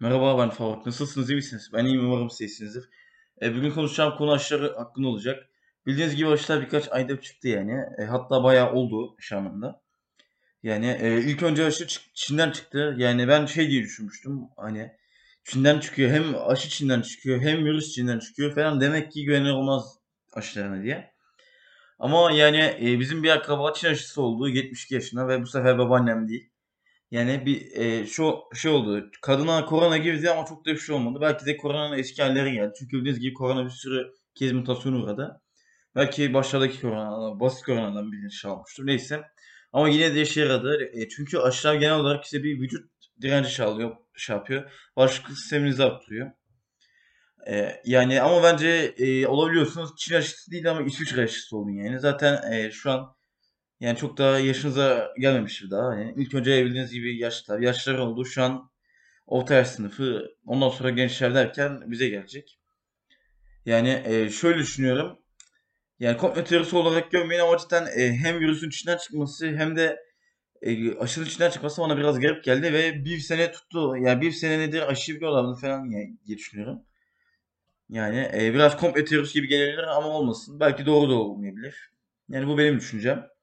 Merhaba ben Faruk. Nasılsınız iyi misiniz? Ben iyiyim umarım siz iyisinizdir. E, bugün konuşacağım konu aşıları hakkında olacak. Bildiğiniz gibi aşılar birkaç ayda çıktı yani. E, hatta bayağı oldu şu anlamda. Yani e, ilk önce aşı Çin'den çıktı. Yani ben şey diye düşünmüştüm. Hani Çin'den çıkıyor. Hem aşı Çin'den çıkıyor hem virüs Çin'den çıkıyor falan. Demek ki güvenilir olmaz aşılarına diye. Ama yani e, bizim bir akraba Çin aşısı oldu 72 yaşında ve bu sefer babaannem değil. Yani bir e, şu şey oldu. Kadına korona girdi ama çok da bir şey olmadı. Belki de koronanın eski halleri geldi. Çünkü bildiğiniz gibi korona bir sürü kez mutasyona uğradı. Belki başlardaki korona, basit koronadan bir şey almıştır. Neyse. Ama yine de işe yaradı. E, çünkü aşılar genel olarak size bir vücut direnci sağlıyor, şey yapıyor. Bağışıklık sisteminizi arttırıyor. E, yani ama bence e, olabiliyorsunuz. Çin aşısı değil ama İsviçre aşısı olun yani. Zaten e, şu an yani çok da yaşınıza gelmemiştir daha. Yani ilk önce bildiğiniz gibi yaşlılar. Yaşlılar oldu. Şu an orta yaş sınıfı. Ondan sonra gençler derken bize gelecek. Yani e, şöyle düşünüyorum. Yani komplo teorisi olarak görmeyin ama cidden e, hem virüsün içinden çıkması hem de e, aşının içinden çıkması bana biraz garip geldi ve bir sene tuttu. Yani bir sene nedir aşı biliyorlardı falan yani, diye düşünüyorum. Yani e, biraz komplo teorisi gibi gelebilir ama olmasın. Belki doğru da olmayabilir. Yani bu benim düşüncem.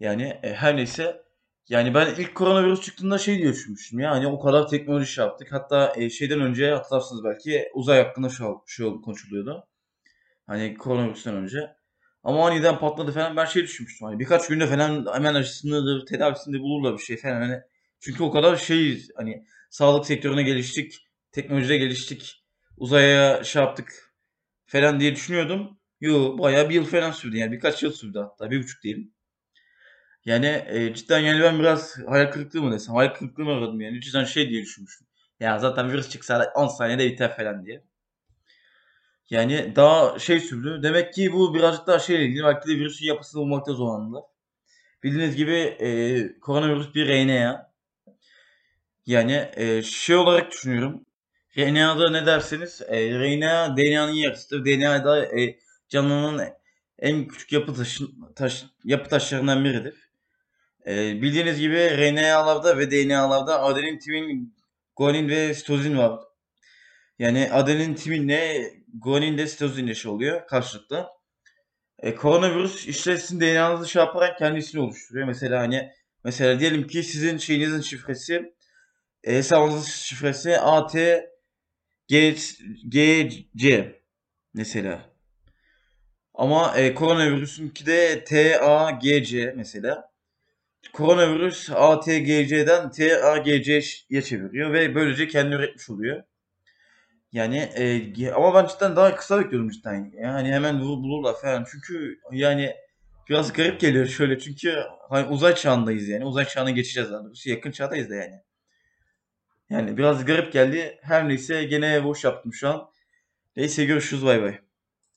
Yani e, her neyse. Yani ben ilk koronavirüs çıktığında şey diye düşünmüştüm. Yani o kadar teknoloji şey yaptık. Hatta e, şeyden önce hatırlarsınız belki uzay hakkında şey, şey konuşuluyordu. Hani koronavirüsten önce. Ama aniden patladı falan ben şey düşünmüştüm. Hani birkaç günde falan hemen aşısını tedavisini de bulurlar bir şey falan. Hani çünkü o kadar şey hani sağlık sektörüne geliştik. Teknolojide geliştik. Uzaya şey yaptık falan diye düşünüyordum. Yo bayağı bir yıl falan sürdü yani birkaç yıl sürdü hatta bir buçuk diyelim. Yani e, cidden yani ben biraz hayal kırıklığı mı desem hayal kırıklığı mı aradım yani cidden şey diye düşünmüştüm. Ya zaten virüs çıksa 10 saniyede biter falan diye. Yani daha şey sürdü. Demek ki bu birazcık daha şeyle ilgili. Belki de virüsün yapısını bulmakta zorlandılar. Bildiğiniz gibi e, koronavirüs bir RNA. Yani e, şey olarak düşünüyorum. RNA'da ne derseniz e, RNA DNA'nın yarısıdır. DNA'da e, canlının en küçük yapı taşı, taş, yapı taşlarından biridir. E, bildiğiniz gibi RNA'larda ve DNA'larda adenin, timin, guanin ve sitozin var. Yani adenin timinle guanin de sitozinle şey oluyor karşılıklı. E, koronavirüs işte sizin DNA'nızı şey yaparak kendisini oluşturuyor. Mesela hani mesela diyelim ki sizin şeyinizin şifresi e, hesabınızın şifresi AT G, GC mesela. Ama e, koronavirüsünki de TAGC mesela. Koronavirüs ATGC'den TAGC'ye çeviriyor ve böylece kendini üretmiş oluyor. Yani e, ama ben cidden daha kısa bekliyordum cidden. Yani hemen vurur bulurlar falan. Çünkü yani biraz garip geliyor şöyle. Çünkü hani uzay çağındayız yani. Uzay çağına geçeceğiz daha doğrusu. Yakın çağdayız da yani. Yani biraz garip geldi. Her neyse gene boş yaptım şu an. Neyse görüşürüz bay bay.